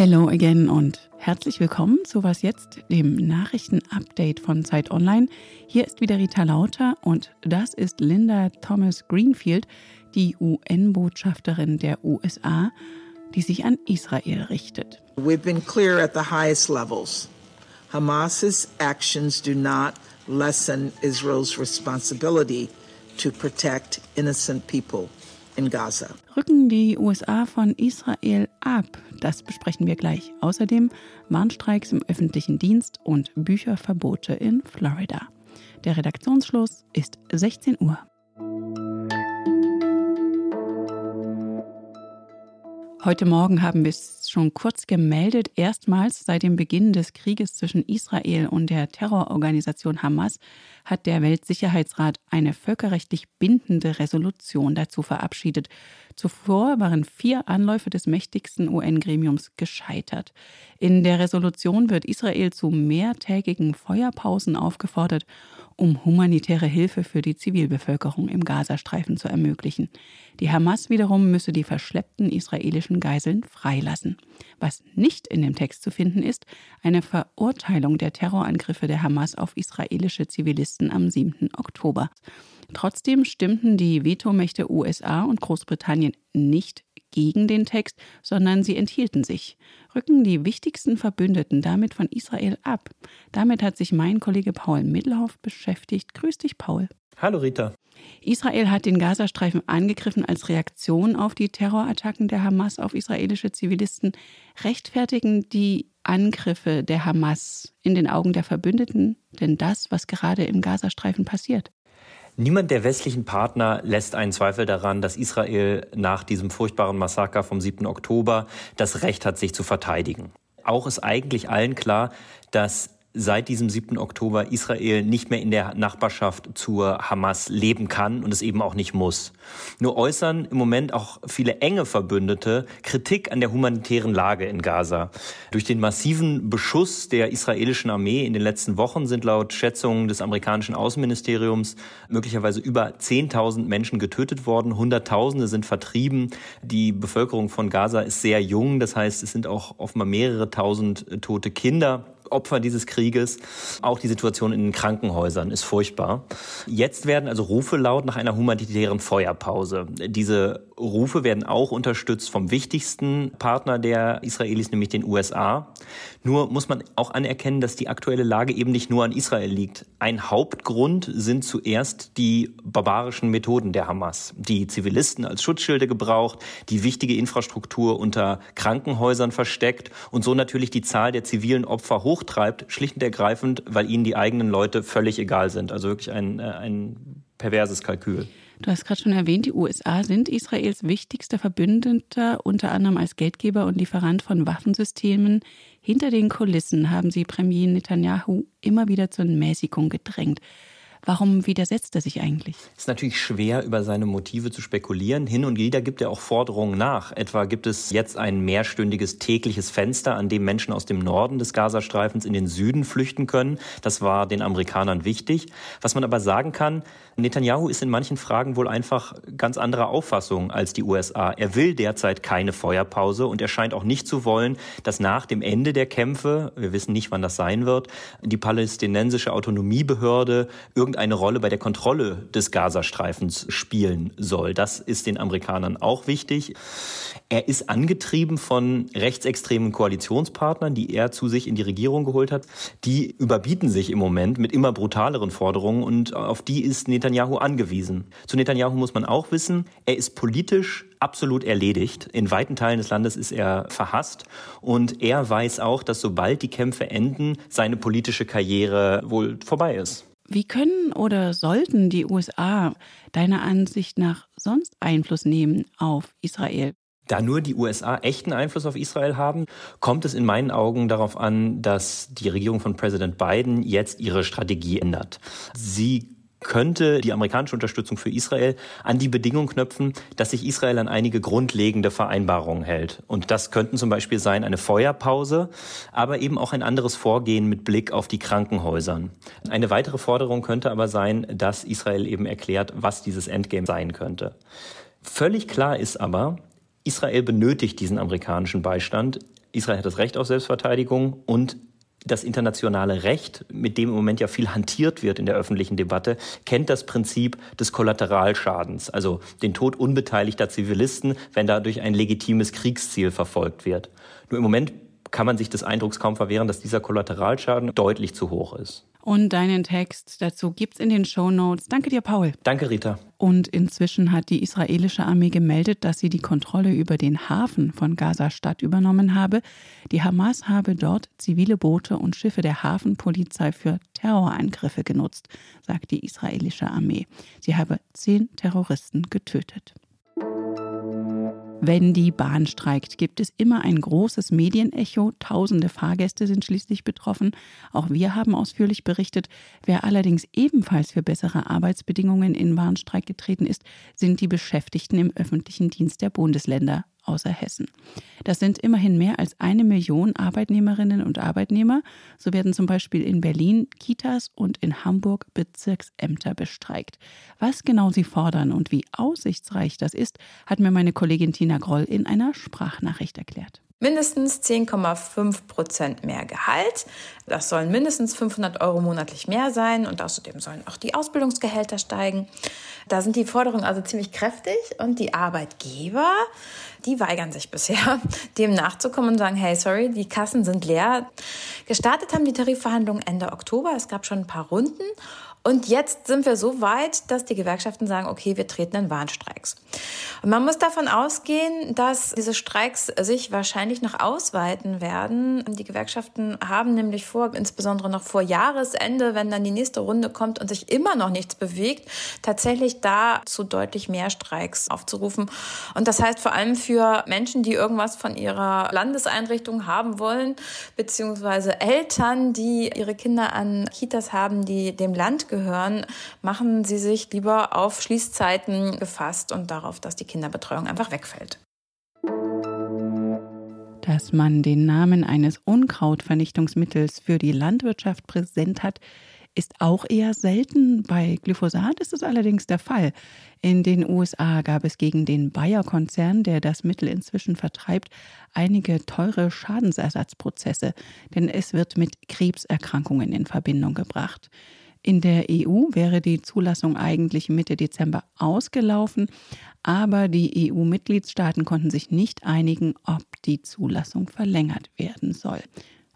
Hello again und herzlich willkommen zu Was jetzt, dem Nachrichtenupdate von Zeit Online. Hier ist wieder Rita Lauter und das ist Linda Thomas Greenfield, die UN-Botschafterin der USA, die sich an Israel richtet. We've been clear at the highest levels. Hamas's actions do not lessen Israel's responsibility to protect innocent people in Gaza. Rücken die USA von Israel ab? Das besprechen wir gleich. Außerdem Warnstreiks im öffentlichen Dienst und Bücherverbote in Florida. Der Redaktionsschluss ist 16 Uhr. Heute Morgen haben wir es schon kurz gemeldet. Erstmals seit dem Beginn des Krieges zwischen Israel und der Terrororganisation Hamas hat der Weltsicherheitsrat eine völkerrechtlich bindende Resolution dazu verabschiedet. Zuvor waren vier Anläufe des mächtigsten UN-Gremiums gescheitert. In der Resolution wird Israel zu mehrtägigen Feuerpausen aufgefordert um humanitäre Hilfe für die Zivilbevölkerung im Gazastreifen zu ermöglichen. Die Hamas wiederum müsse die verschleppten israelischen Geiseln freilassen. Was nicht in dem Text zu finden ist, eine Verurteilung der Terrorangriffe der Hamas auf israelische Zivilisten am 7. Oktober. Trotzdem stimmten die Vetomächte USA und Großbritannien nicht gegen den Text, sondern sie enthielten sich. Rücken die wichtigsten Verbündeten damit von Israel ab? Damit hat sich mein Kollege Paul Mittelhoff beschäftigt. Grüß dich, Paul. Hallo, Rita. Israel hat den Gazastreifen angegriffen als Reaktion auf die Terrorattacken der Hamas auf israelische Zivilisten. Rechtfertigen die Angriffe der Hamas in den Augen der Verbündeten denn das, was gerade im Gazastreifen passiert? Niemand der westlichen Partner lässt einen Zweifel daran, dass Israel nach diesem furchtbaren Massaker vom 7. Oktober das Recht hat, sich zu verteidigen. Auch ist eigentlich allen klar, dass seit diesem 7. Oktober Israel nicht mehr in der Nachbarschaft zur Hamas leben kann und es eben auch nicht muss. Nur äußern im Moment auch viele enge Verbündete Kritik an der humanitären Lage in Gaza. Durch den massiven Beschuss der israelischen Armee in den letzten Wochen sind laut Schätzungen des amerikanischen Außenministeriums möglicherweise über 10.000 Menschen getötet worden. Hunderttausende sind vertrieben. Die Bevölkerung von Gaza ist sehr jung. Das heißt, es sind auch offenbar mehrere tausend tote Kinder. Opfer dieses Krieges. Auch die Situation in den Krankenhäusern ist furchtbar. Jetzt werden also Rufe laut nach einer humanitären Feuerpause. Diese Rufe werden auch unterstützt vom wichtigsten Partner der Israelis, nämlich den USA. Nur muss man auch anerkennen, dass die aktuelle Lage eben nicht nur an Israel liegt. Ein Hauptgrund sind zuerst die barbarischen Methoden der Hamas, die Zivilisten als Schutzschilde gebraucht, die wichtige Infrastruktur unter Krankenhäusern versteckt und so natürlich die Zahl der zivilen Opfer hochtreibt, schlicht und ergreifend, weil ihnen die eigenen Leute völlig egal sind. Also wirklich ein, äh, ein perverses Kalkül. Du hast gerade schon erwähnt, die USA sind Israels wichtigster Verbündeter, unter anderem als Geldgeber und Lieferant von Waffensystemen. Hinter den Kulissen haben sie Premier Netanyahu immer wieder zur Mäßigung gedrängt. Warum widersetzt er sich eigentlich? Es ist natürlich schwer, über seine Motive zu spekulieren. Hin und wieder gibt er auch Forderungen nach. Etwa gibt es jetzt ein mehrstündiges tägliches Fenster, an dem Menschen aus dem Norden des Gazastreifens in den Süden flüchten können. Das war den Amerikanern wichtig. Was man aber sagen kann, Netanyahu ist in manchen Fragen wohl einfach ganz anderer Auffassung als die USA. Er will derzeit keine Feuerpause und er scheint auch nicht zu wollen, dass nach dem Ende der Kämpfe, wir wissen nicht, wann das sein wird, die palästinensische Autonomiebehörde irgendeine Rolle bei der Kontrolle des Gazastreifens spielen soll. Das ist den Amerikanern auch wichtig. Er ist angetrieben von rechtsextremen Koalitionspartnern, die er zu sich in die Regierung geholt hat. Die überbieten sich im Moment mit immer brutaleren Forderungen und auf die ist Netanyahu angewiesen. Zu Netanyahu muss man auch wissen, er ist politisch absolut erledigt. In weiten Teilen des Landes ist er verhasst und er weiß auch, dass sobald die Kämpfe enden, seine politische Karriere wohl vorbei ist. Wie können oder sollten die USA deiner Ansicht nach sonst Einfluss nehmen auf Israel? Da nur die USA echten Einfluss auf Israel haben, kommt es in meinen Augen darauf an, dass die Regierung von Präsident Biden jetzt ihre Strategie ändert. Sie könnte die amerikanische Unterstützung für Israel an die Bedingung knöpfen, dass sich Israel an einige grundlegende Vereinbarungen hält. Und das könnten zum Beispiel sein eine Feuerpause, aber eben auch ein anderes Vorgehen mit Blick auf die Krankenhäuser. Eine weitere Forderung könnte aber sein, dass Israel eben erklärt, was dieses Endgame sein könnte. Völlig klar ist aber, Israel benötigt diesen amerikanischen Beistand Israel hat das Recht auf Selbstverteidigung und das internationale Recht, mit dem im Moment ja viel hantiert wird in der öffentlichen Debatte, kennt das Prinzip des Kollateralschadens, also den Tod unbeteiligter Zivilisten, wenn dadurch ein legitimes Kriegsziel verfolgt wird. Nur im Moment kann man sich des Eindrucks kaum verwehren, dass dieser Kollateralschaden deutlich zu hoch ist. Und deinen Text dazu gibt's in den Show Notes. Danke dir, Paul. Danke, Rita. Und inzwischen hat die israelische Armee gemeldet, dass sie die Kontrolle über den Hafen von Gaza-Stadt übernommen habe. Die Hamas habe dort zivile Boote und Schiffe der Hafenpolizei für Terrorangriffe genutzt, sagt die israelische Armee. Sie habe zehn Terroristen getötet. Wenn die Bahn streikt, gibt es immer ein großes Medienecho. Tausende Fahrgäste sind schließlich betroffen. Auch wir haben ausführlich berichtet. Wer allerdings ebenfalls für bessere Arbeitsbedingungen in Warnstreik getreten ist, sind die Beschäftigten im öffentlichen Dienst der Bundesländer außer Hessen. Das sind immerhin mehr als eine Million Arbeitnehmerinnen und Arbeitnehmer. So werden zum Beispiel in Berlin Kitas und in Hamburg Bezirksämter bestreikt. Was genau sie fordern und wie aussichtsreich das ist, hat mir meine Kollegin Tina Groll in einer Sprachnachricht erklärt mindestens 10,5 Prozent mehr Gehalt. Das sollen mindestens 500 Euro monatlich mehr sein und außerdem sollen auch die Ausbildungsgehälter steigen. Da sind die Forderungen also ziemlich kräftig und die Arbeitgeber, die weigern sich bisher, dem nachzukommen und sagen, hey, sorry, die Kassen sind leer. Gestartet haben die Tarifverhandlungen Ende Oktober. Es gab schon ein paar Runden und jetzt sind wir so weit, dass die Gewerkschaften sagen, okay, wir treten in Warnstreiks. Und man muss davon ausgehen, dass diese Streiks sich wahrscheinlich noch ausweiten werden. Die Gewerkschaften haben nämlich vor, insbesondere noch vor Jahresende, wenn dann die nächste Runde kommt und sich immer noch nichts bewegt, tatsächlich da zu deutlich mehr Streiks aufzurufen. Und das heißt vor allem für Menschen, die irgendwas von ihrer Landeseinrichtung haben wollen, beziehungsweise Eltern, die ihre Kinder an Kitas haben, die dem Land gehören, machen Sie sich lieber auf Schließzeiten gefasst und darauf, dass die Kinderbetreuung einfach wegfällt. Dass man den Namen eines Unkrautvernichtungsmittels für die Landwirtschaft präsent hat, ist auch eher selten. Bei Glyphosat ist es allerdings der Fall. In den USA gab es gegen den Bayer-Konzern, der das Mittel inzwischen vertreibt, einige teure Schadensersatzprozesse, denn es wird mit Krebserkrankungen in Verbindung gebracht. In der EU wäre die Zulassung eigentlich Mitte Dezember ausgelaufen, aber die EU-Mitgliedstaaten konnten sich nicht einigen, ob die Zulassung verlängert werden soll.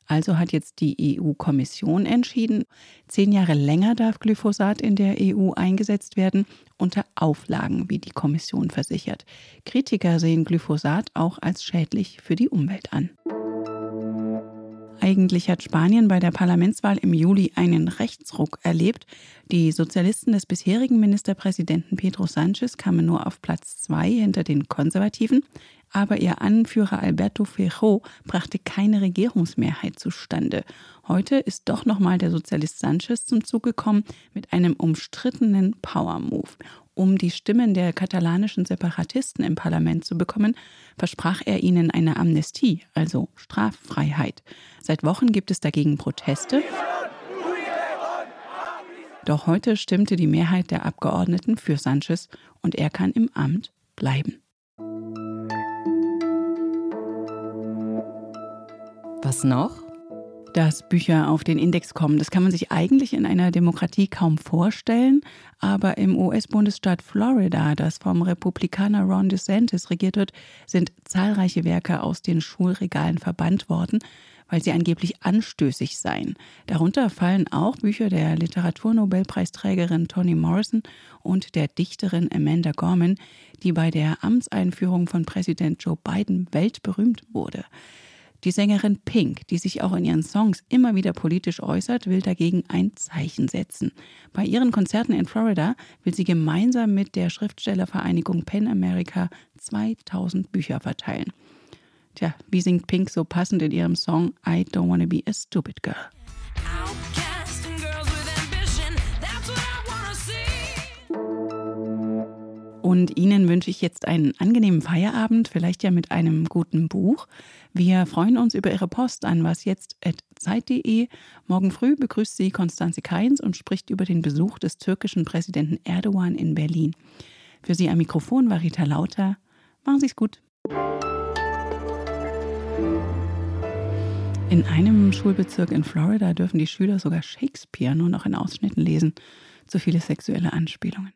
Also hat jetzt die EU-Kommission entschieden, zehn Jahre länger darf Glyphosat in der EU eingesetzt werden, unter Auflagen, wie die Kommission versichert. Kritiker sehen Glyphosat auch als schädlich für die Umwelt an. Eigentlich hat Spanien bei der Parlamentswahl im Juli einen Rechtsruck erlebt. Die Sozialisten des bisherigen Ministerpräsidenten Pedro Sánchez kamen nur auf Platz zwei hinter den Konservativen, aber ihr Anführer Alberto Feijó brachte keine Regierungsmehrheit zustande. Heute ist doch nochmal der Sozialist Sánchez zum Zug gekommen mit einem umstrittenen Power-Move. Um die Stimmen der katalanischen Separatisten im Parlament zu bekommen, versprach er ihnen eine Amnestie, also Straffreiheit. Seit Wochen gibt es dagegen Proteste. Doch heute stimmte die Mehrheit der Abgeordneten für Sanchez und er kann im Amt bleiben. Was noch? Dass Bücher auf den Index kommen. Das kann man sich eigentlich in einer Demokratie kaum vorstellen, aber im US-Bundesstaat Florida, das vom Republikaner Ron DeSantis regiert wird, sind zahlreiche Werke aus den Schulregalen verbannt worden, weil sie angeblich anstößig seien. Darunter fallen auch Bücher der Literaturnobelpreisträgerin Toni Morrison und der Dichterin Amanda Gorman, die bei der Amtseinführung von Präsident Joe Biden weltberühmt wurde. Die Sängerin Pink, die sich auch in ihren Songs immer wieder politisch äußert, will dagegen ein Zeichen setzen. Bei ihren Konzerten in Florida will sie gemeinsam mit der Schriftstellervereinigung Pen America 2000 Bücher verteilen. Tja, wie singt Pink so passend in ihrem Song I Don't Wanna Be a Stupid Girl? Und Ihnen wünsche ich jetzt einen angenehmen Feierabend, vielleicht ja mit einem guten Buch. Wir freuen uns über Ihre Post an wasjetzt.zeit.de. Morgen früh begrüßt Sie Konstanze Keins und spricht über den Besuch des türkischen Präsidenten Erdogan in Berlin. Für Sie am Mikrofon war Rita Lauter. Machen Sie es gut. In einem Schulbezirk in Florida dürfen die Schüler sogar Shakespeare nur noch in Ausschnitten lesen. Zu viele sexuelle Anspielungen.